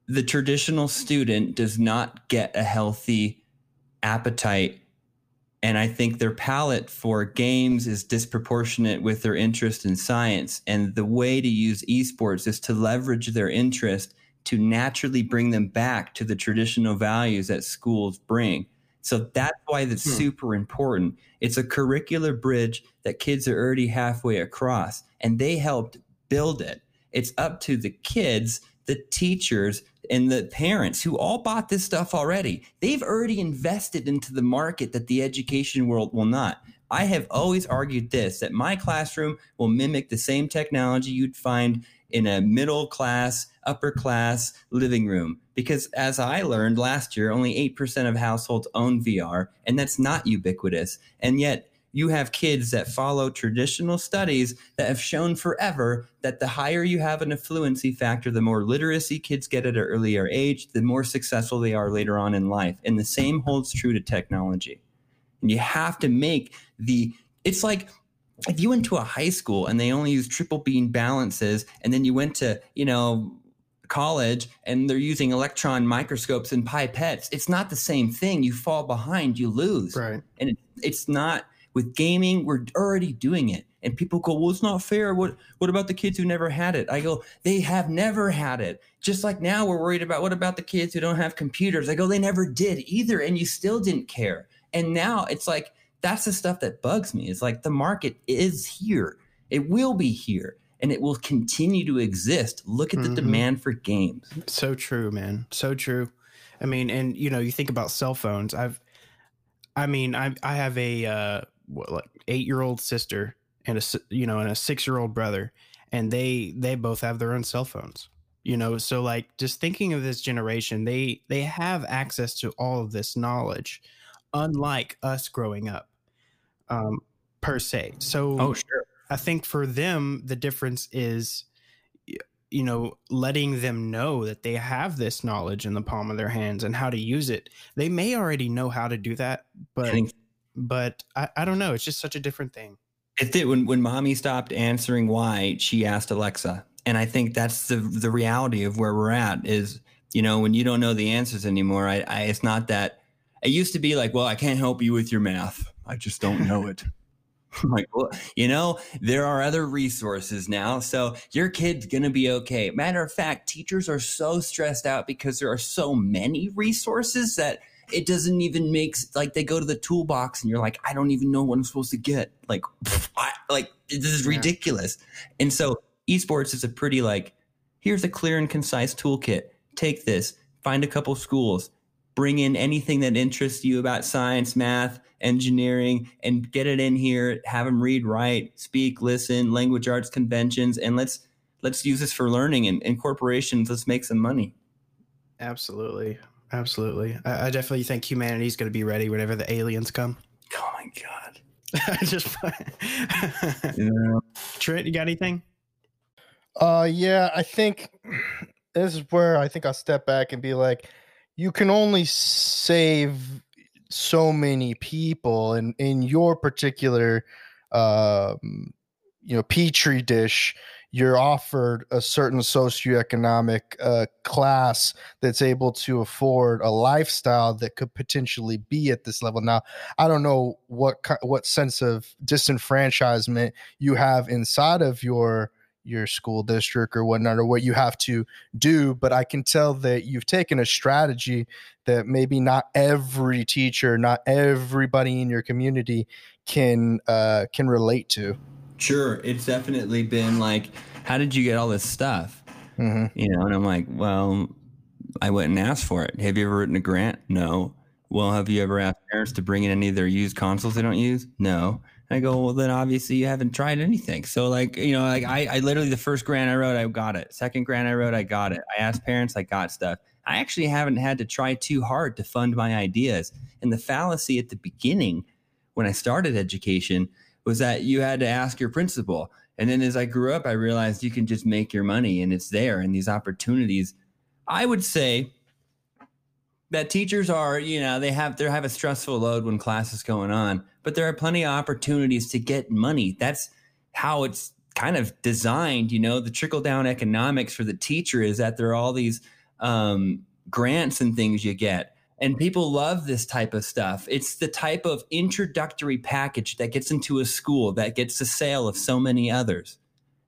the traditional student does not get a healthy appetite and i think their palate for games is disproportionate with their interest in science. And the way to use esports is to leverage their interest to naturally bring them back to the traditional values that schools bring. So that's why that's Hmm. super important. It's a curricular bridge that kids are already halfway across and they helped build it. It's up to the kids the teachers and the parents who all bought this stuff already. They've already invested into the market that the education world will not. I have always argued this that my classroom will mimic the same technology you'd find in a middle class, upper class living room. Because as I learned last year, only 8% of households own VR, and that's not ubiquitous. And yet, you have kids that follow traditional studies that have shown forever that the higher you have an affluency factor, the more literacy kids get at an earlier age, the more successful they are later on in life. And the same holds true to technology. And you have to make the, it's like, if you went to a high school and they only use triple beam balances, and then you went to, you know, college and they're using electron microscopes and pipettes, it's not the same thing. You fall behind, you lose Right. and it, it's not with gaming we're already doing it. And people go well it's not fair. What what about the kids who never had it? I go they have never had it. Just like now we're worried about what about the kids who don't have computers? I go they never did either and you still didn't care. And now it's like that's the stuff that bugs me. It's like the market is here. It will be here and it will continue to exist. Look at the Mhm. demand for games. So true, man. So true. I mean, and you know, you think about cell phones. I've, I mean, I I have a uh, what, like eight year old sister and a you know and a six year old brother, and they they both have their own cell phones. You know, so like just thinking of this generation, they they have access to all of this knowledge, unlike us growing up, um, per se. So oh sure I think for them, the difference is, you know, letting them know that they have this knowledge in the palm of their hands and how to use it. They may already know how to do that, but but I, I don't know. It's just such a different thing. It did when when mommy stopped answering why she asked Alexa, and I think that's the the reality of where we're at. Is you know when you don't know the answers anymore. I, I it's not that. It used to be like, well, I can't help you with your math. I just don't know it. Like, well, you know, there are other resources now, so your kid's gonna be okay. Matter of fact, teachers are so stressed out because there are so many resources that it doesn't even make like they go to the toolbox and you're like, I don't even know what I'm supposed to get. Like, I, like this is Yeah. ridiculous. And so esports is a pretty like, here's a clear and concise toolkit. Take this, find a couple schools, bring in anything that interests you about science, math, engineering, and get it in here. Have them read, write, speak, listen, language arts conventions, and let's let's use this for learning and, and corporations. Let's make some money. Absolutely, absolutely. I, I definitely think humanity's going to be ready whenever the aliens come. Oh my god. I just Yeah. Trent, you got anything? Uh, yeah, I think this is where I think I'll step back and be like, you can only save so many people, and in your particular, um, you know, petri dish, you're offered a certain socioeconomic uh, class that's able to afford a lifestyle that could potentially be at this level. Now, I don't know what what sense of disenfranchisement you have inside of your your school district or whatnot, or what you have to do. But I can tell that you've taken a strategy that maybe not every teacher, not everybody in your community can uh, can relate to. Sure, it's definitely been like, how did you get all this stuff? hmm You know, and I'm like, well, I went and asked for it. Have you ever written a grant? No. Well, have you ever asked parents to bring in any of their used consoles they don't use? No. And I go, well, then obviously you haven't tried anything. So, like, you know, like I, I literally, the first grant I wrote, I got it. Second grant I wrote, I got it. I asked parents, I got stuff. I actually haven't had to try too hard to fund my ideas. And the fallacy at the beginning, when I started education, was that you had to ask your principal. And then as I grew up, I realized you can just make your money and it's there and these opportunities. I would say that teachers are, you know, they have they have a stressful load when class is going on, but there are plenty of opportunities to get money. That's how it's kind of designed. You know, the trickle down economics for the teacher is that there are all these um, grants and things you get. And people love this type of stuff. It's the type of introductory package that gets into a school that gets the sale of so many others.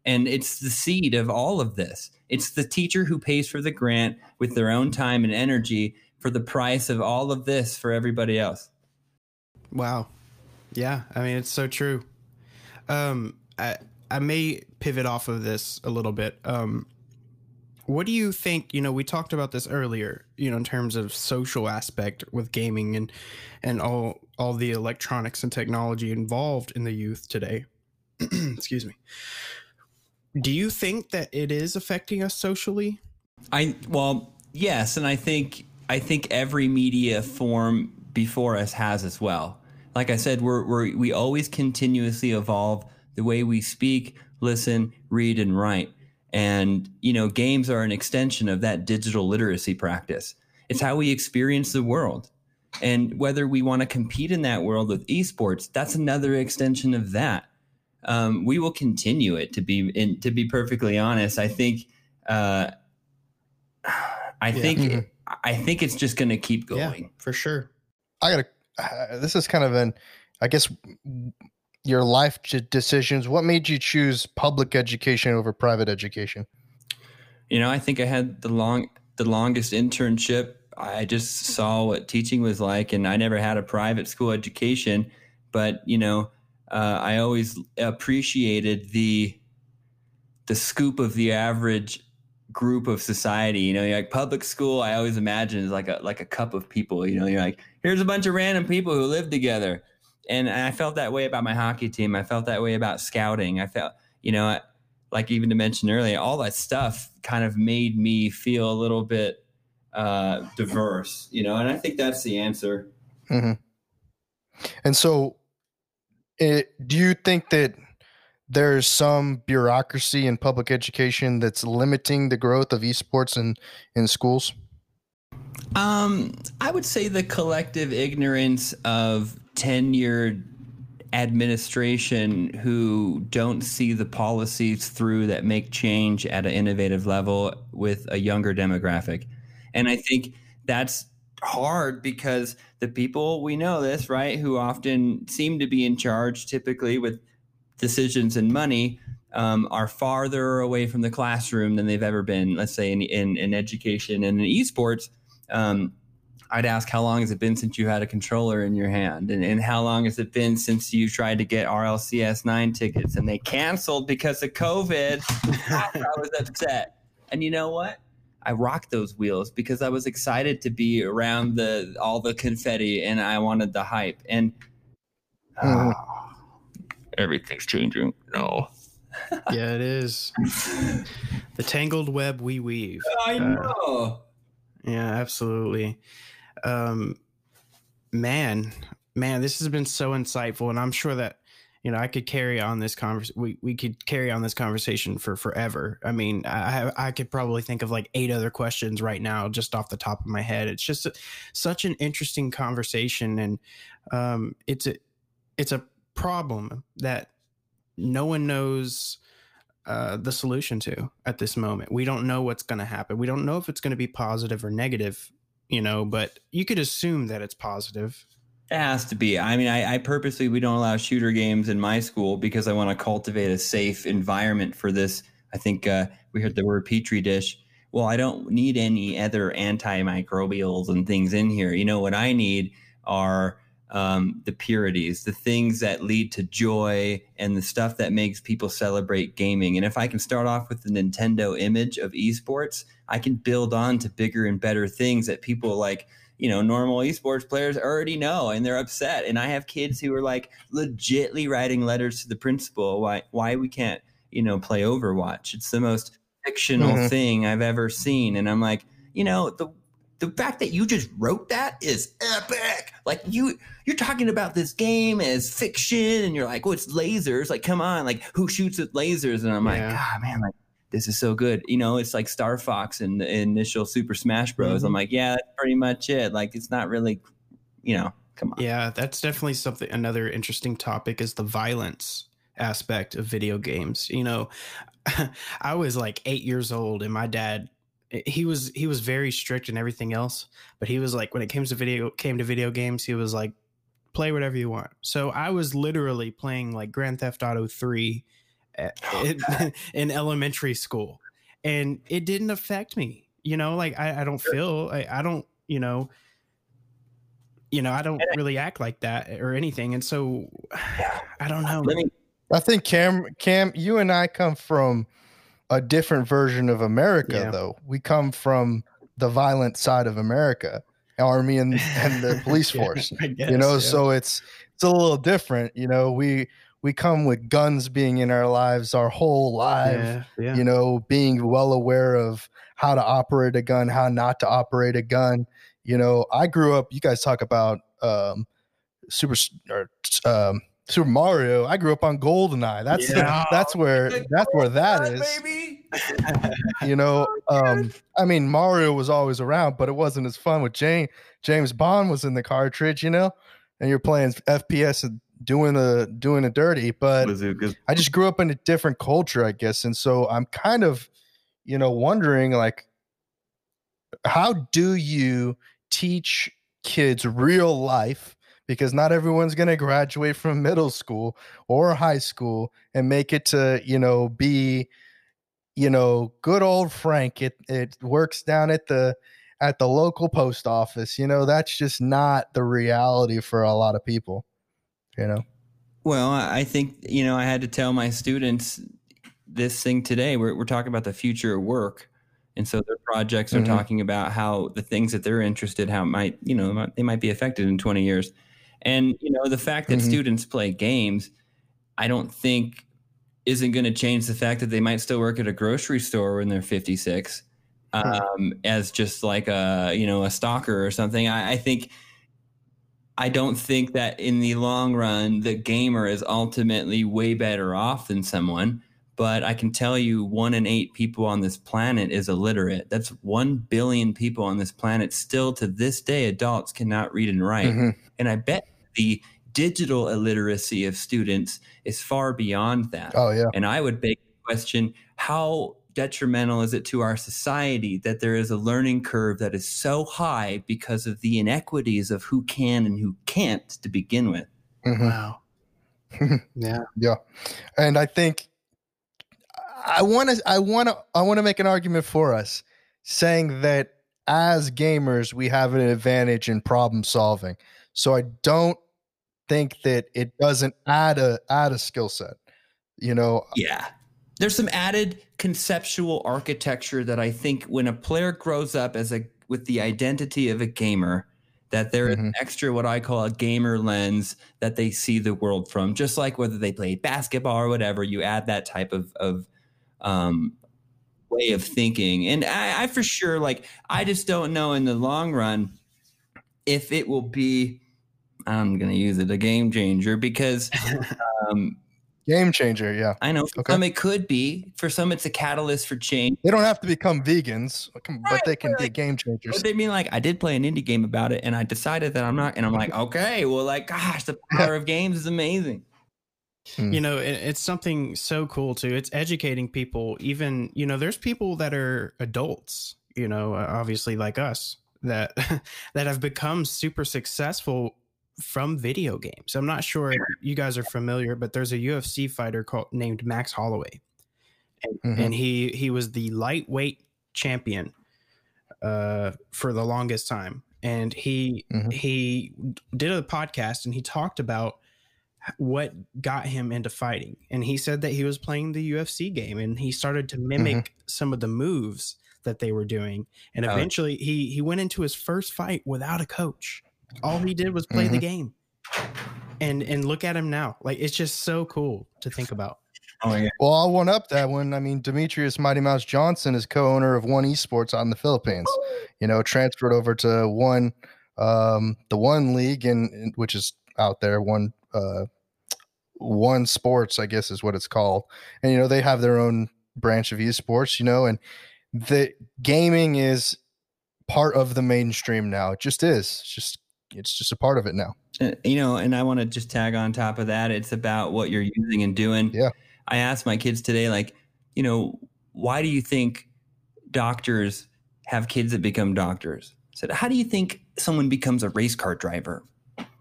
And it's the seed of all of this. It's the teacher who pays for the grant with their own time and energy for the price of all of this for everybody else. Wow. Yeah, I mean it's so true. Um I I may pivot off of this a little bit. Um what do you think, you know, we talked about this earlier, you know, in terms of social aspect with gaming and and all all the electronics and technology involved in the youth today. Excuse me. Do you think that it is affecting us socially? I well, yes, and I think I think every media form before us has as well. Like I said, we're, we're we always continuously evolve the way we speak, listen, read, and write. And you know, games are an extension of that digital literacy practice. It's how we experience the world. And whether we want to compete in that world with esports, that's another extension of that. Um, we will continue it to be in, to be perfectly honest. I think uh, I Yeah. think Mhm. I think it's just going to keep Yeah, going. for sure. I gotta. Uh, this is kind of an, I guess, your life decisions. What made you choose public education over private education? You know, I think I had the long the longest internship. I just saw what teaching was like, and I never had a private school education. But you know, uh, I always appreciated the the scoop of the average group of society. You know, like public school, I always imagine is like a like a cup of people. You know, you're like, here's a bunch of random people who live together, and I felt that way about my hockey team. I felt that way about scouting. I felt, you know, like even to mention earlier, all that stuff kind of made me feel a little bit uh, diverse. You know, and I think that's the answer. hmm And so, it, do you think that there's some bureaucracy in public education that's limiting the growth of esports in in schools? Um, I would say the collective ignorance of tenured administration who don't see the policies through that make change at an innovative level with a younger demographic. And I think that's hard because the people we know this, right, who often seem to be in charge typically with decisions and money um, are farther away from the classroom than they've ever been, let's say in, in, in education and in esports. Um, I'd ask how long has it been since you had a controller in your hand, and, and how long has it been since you tried to get RLCS nine tickets and they canceled because of COVID. I was upset, and you know what? I rocked those wheels because I was excited to be around the all the confetti and I wanted the hype. And ah, everything's changing. No, Yeah, it is. the tangled web we weave. I know. Yeah, absolutely. Um, man, man, this has been so insightful, and I'm sure that you know I could carry on this convers. We we could carry on this conversation for forever. I mean, I I could probably think of like eight other questions right now just off the top of my head. It's just a, such an interesting conversation, and um, it's a it's a problem that no one knows uh, the solution to at this moment. We don't know what's going to happen. We don't know if it's going to be positive or negative, you know, but you could assume that it's positive. It has to be. I mean, I, I purposely we don't allow shooter games in my school because I want to cultivate a safe environment for this. I think uh, we heard the word petri dish. Well, I don't need any other antimicrobials and things in here. You know what I need are um, the purities, the things that lead to joy, and the stuff that makes people celebrate gaming. And if I can start off with the Nintendo image of esports, I can build on to bigger and better things that people like, you know, normal esports players already know and they're upset. And I have kids who are like legitly writing letters to the principal why why we can't, you know, play Overwatch. It's the most fictional Mhm. thing I've ever seen. And I'm like, you know, the the fact that you just wrote that is epic. Like you you're talking about this game as fiction and you're like, oh, it's lasers. Like, come on, like who shoots with lasers? And I'm like, Yeah. God, man, like this is so good. You know, it's like Star Fox and the initial Super Smash Bros. Mhm. I'm like, yeah, that's pretty much it. Like it's not really, you know, come on. Yeah, that's definitely something. Another interesting topic is the violence aspect of video games. You know, I was like eight years old, and my dad, Eh, he was he was very strict and everything else, but he was like when it came to video came to video games, he was like, play whatever you want. So I was literally playing like Grand Theft Auto three at- in, in elementary school, and it didn't affect me. You know, like I, I don't feel I, I don't you know you know, I don't really act like that eh, or anything. And so I don't know. I think Cam, Cam, you and I come from a different version of America, Yeah. though. We come from the violent side of America, army and, and the police force. Guess, you know, yeah. so it's it's a little different. You know, we we come with guns being in our lives our whole yeah. You know, being well aware of how to operate a gun, how not to operate a gun. You know, I grew up. You guys talk about um, Super or um, Super Mario. I grew up on GoldenEye. That's Yeah. that's where that's where that is. baby. You know, um, I mean Mario was always around, but it wasn't as fun with Jane. James Bond was in the cartridge, you know, and you're playing FPS and doing the doing the dirty. But I just grew up in a different culture, I guess, and so I'm kind of, you know, wondering like, how do you teach kids real life? Because not everyone's going to graduate from middle school or high school and make it to, you know, be, you know, good old Frank. It it works down at the at the local post office. You know, that's just not the reality for a lot of people. You know. Well, I think, you know, I had to tell my students this thing today. We're, we're talking about the future of work. And so their projects are Mhm. talking about how the things that they're interested, how it might, you know, they might be affected in 20 years. And, you know, the fact that Mhm. students play games, I don't think isn't going to change the fact that they might still work at a grocery store when they're 56 um, as just like a, you know, a stalker or something. I, I think I don't think that in the long run, the gamer is ultimately way better off than someone. But I can tell you, one in eight people on this planet is illiterate. That's one billion people on this planet. Still to this day, adults cannot read and write. Mhm. And I bet the digital illiteracy of students is far beyond that. Oh yeah. And I would beg the question how detrimental is it to our society that there is a learning curve that is so high because of the inequities of who can and who can't to begin with? Mhm. Wow. yeah. Yeah, and I think I want to, I want to, I want to make an argument for us, saying that as gamers we have an advantage in problem solving. So I don't think that it doesn't add a add a skill set. You know, Yeah. There's some added conceptual architecture that I think when a player grows up as a with the identity of a gamer, that there is Mhm. extra what I call a gamer lens that they see the world from. Just like whether they play basketball or whatever, you add that type of of um, way of thinking. And I, I for sure like I just don't know in the long run if it will be. I'm gonna use it a game changer because um, game changer. Yeah, I know for Okay. some it could be. For some, it's a catalyst for change. they don't have to become vegans, but they can be game changers. But they mean like I did play an indie game about it, and I decided that I'm not. And I'm like, okay, well, like, gosh, the power of games is amazing. you know it, it's something so cool too it's educating people even you know there's people that are adults you know uh, obviously like us that that have become super successful from video games. I'm not sure you guys are familiar but there's a ufc fighter called named max holloway. And, Mhm. and he he was the lightweight champion uh for the longest time. And he Mhm. he did a podcast and he talked about what got him into fighting. And he said that he was playing the UFC game and he started to mimic some of the moves that they were doing. And eventually he he went into his first fight without a coach all he did was play the Mhm. game and and look at him now like it's just so cool to think about Oh yeah. Well, I'll one up that one. I mean, Demetrious Mighty Mouse Johnson is co-owner of One Esports out in the Philippines. You know, transferred over to one, um, the one league, and which is out there. One, uh, one sports, I guess, is what it's called. And you know, they have their own branch of esports. You know, and the gaming is part of the mainstream now. It just is. It's just it's just a part of it now. Uh, you know, and I want to just tag on top of that. It's about what you're using and doing. Yeah. I asked my kids today, like, you know, why do you think doctors have kids that become doctors? I said, how do you think someone becomes a race car driver?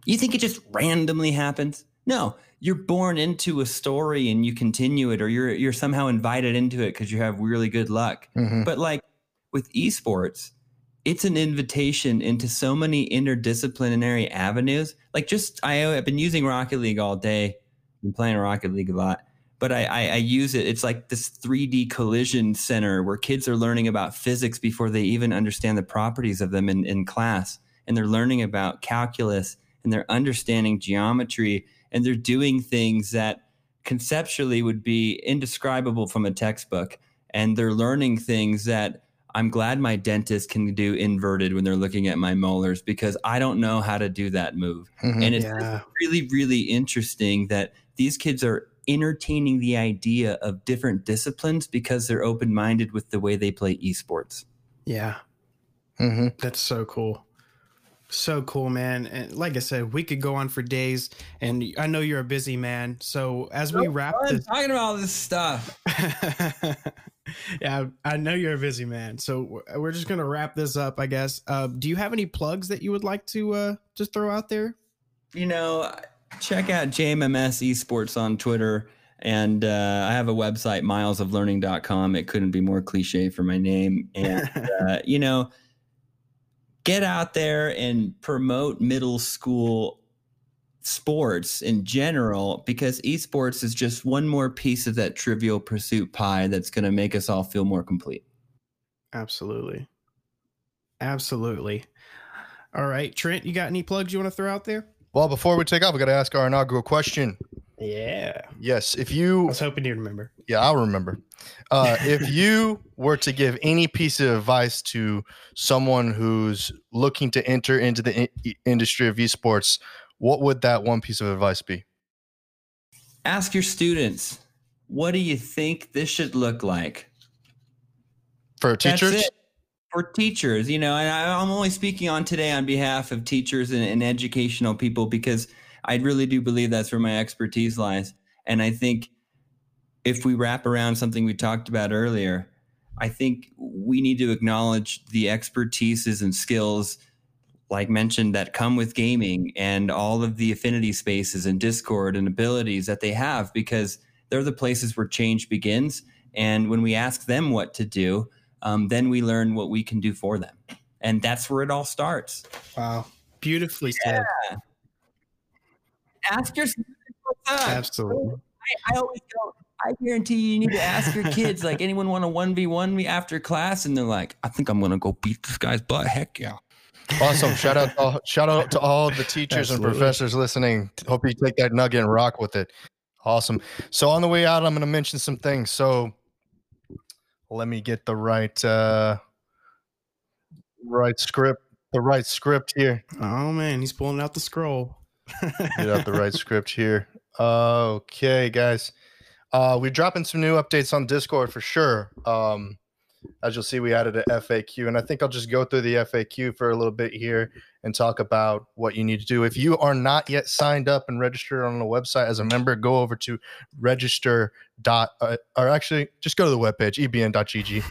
You think it just randomly happens? No, you're born into a story and you continue it, or you're you're somehow invited into it because you have really good luck. Mhm. But like with esports, it's an invitation into so many interdisciplinary avenues. Like just I, I've been using Rocket League all day. I've been playing Rocket League a lot, but I, I, I use it. It's like this 3D collision center where kids are learning about physics before they even understand the properties of them in, in class, and they're learning about calculus and they're understanding geometry and they're doing things that conceptually would be indescribable from a textbook and they're learning things that I'm glad my dentist can do inverted when they're looking at my molars because I don't know how to do that move. Mhm. And it's Yeah. really, really interesting that these kids are entertaining the idea of different disciplines because they're open minded with the way they play esports. yeah Mhm. That's so cool. So cool, man. And like I said, we could go on for days. And I know you're a busy man. So as we wrap this, talking about all this stuff. yeah, I know you're a busy man. So we're- we're just gonna wrap this up, I guess. Uh, do you have any plugs that you would like to uh, just throw out there? you know, check out JMMS Esports on Twitter. And uh, I have a website, milesoflearning.com. It couldn't be more cliche for my name. And, uh, you know, get out there and promote middle school sports in general because esports is just one more piece of that trivial pursuit pie that's going to make us all feel more complete. Absolutely, absolutely. All right, Trent, you got any plugs you want to throw out there? Well, before we take off, we got to ask our inaugural question. Yeah, Yes, if you, I was hoping you'd remember. Yeah, I'll remember. Uh, if you were to give any piece of advice to someone who's looking to enter into the in- industry of esports, what would that one piece of advice be? Ask your students, what do you think this should look like? For That's teachers? it. For teachers, you know, and I, I'm only speaking on today on behalf of teachers and, and educational people because I really do believe that's where my expertise lies. And I think if we wrap around something we talked about earlier, I think we need to acknowledge the expertises and skills, like mentioned, that come with gaming and all of the affinity spaces and Discord and abilities that they have because they're the places where change begins. And when we ask them what to do, um, then we learn what we can do for them. And that's where it all starts. Wow, beautifully said. Ask your students what's up. Absolutely. I, I always go, I guarantee you, you need to ask your kids, like, anyone want to 1v1 me after class? And they're like, I think I'm going to go beat this guy's butt. Heck yeah. Awesome. Shout out, all, shout out to all the teachers and professors listening. Hope you take that nugget and rock with it. Awesome. So on the way out, I'm going to mention some things. So let me get the right, uh, right script, the right script here. Oh man, he's pulling out the scroll. Get out the right script here. Okay, guys. Uh, we're dropping some new updates on Discord for sure. Um, as you'll see, we added a FAQ, and I think I'll just go through the FAQ for a little bit here and talk about what you need to do. If you are not yet signed up and registered on the website as a member, go over to register dot uh, or actually just go to the webpage ebn.gg.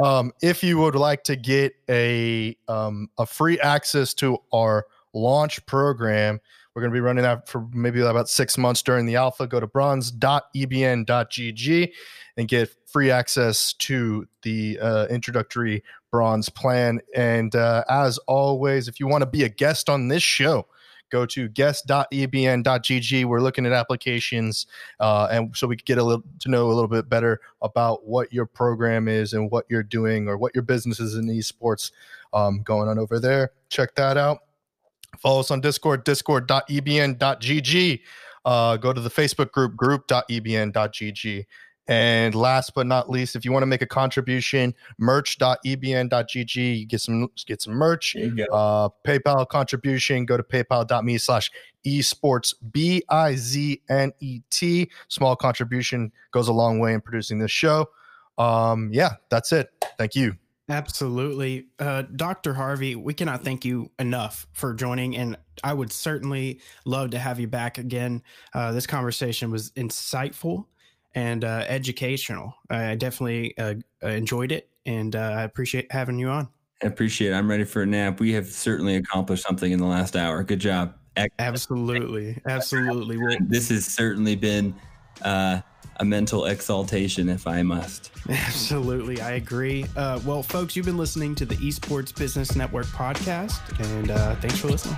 um, if you would like to get a um, a free access to our launch program We're going to be running that for maybe about six months during the alpha. Go to bronze.ebn.gg and get free access to the uh, introductory bronze plan. And uh, as always, if you want to be a guest on this show, go to guest.ebn.gg. We're looking at applications, uh, and so we get a little to know a little bit better about what your program is and what you're doing or what your business is in esports um, going on over there. Check that out. Follow us on Discord, discord.ebn.gg. Uh, go to the Facebook group, group.ebn.gg. And last but not least, if you want to make a contribution, merch.ebn.gg, you get some get some merch. There you go. Uh, PayPal contribution, go to paypal.me slash esports B I Z N E T. Small contribution goes a long way in producing this show. Um, yeah, that's it. Thank you. Absolutely. Uh, Dr. Harvey, we cannot thank you enough for joining, and I would certainly love to have you back again. Uh, this conversation was insightful and uh, educational. I definitely uh, enjoyed it, and uh, I appreciate having you on. I appreciate it. I'm ready for a nap. We have certainly accomplished something in the last hour. Good job. Excellent. Absolutely. Absolutely. This has certainly been uh, a mental exaltation, if I must. Absolutely, I agree. Uh, well, folks, you've been listening to the Esports Business Network podcast, and uh, thanks for listening.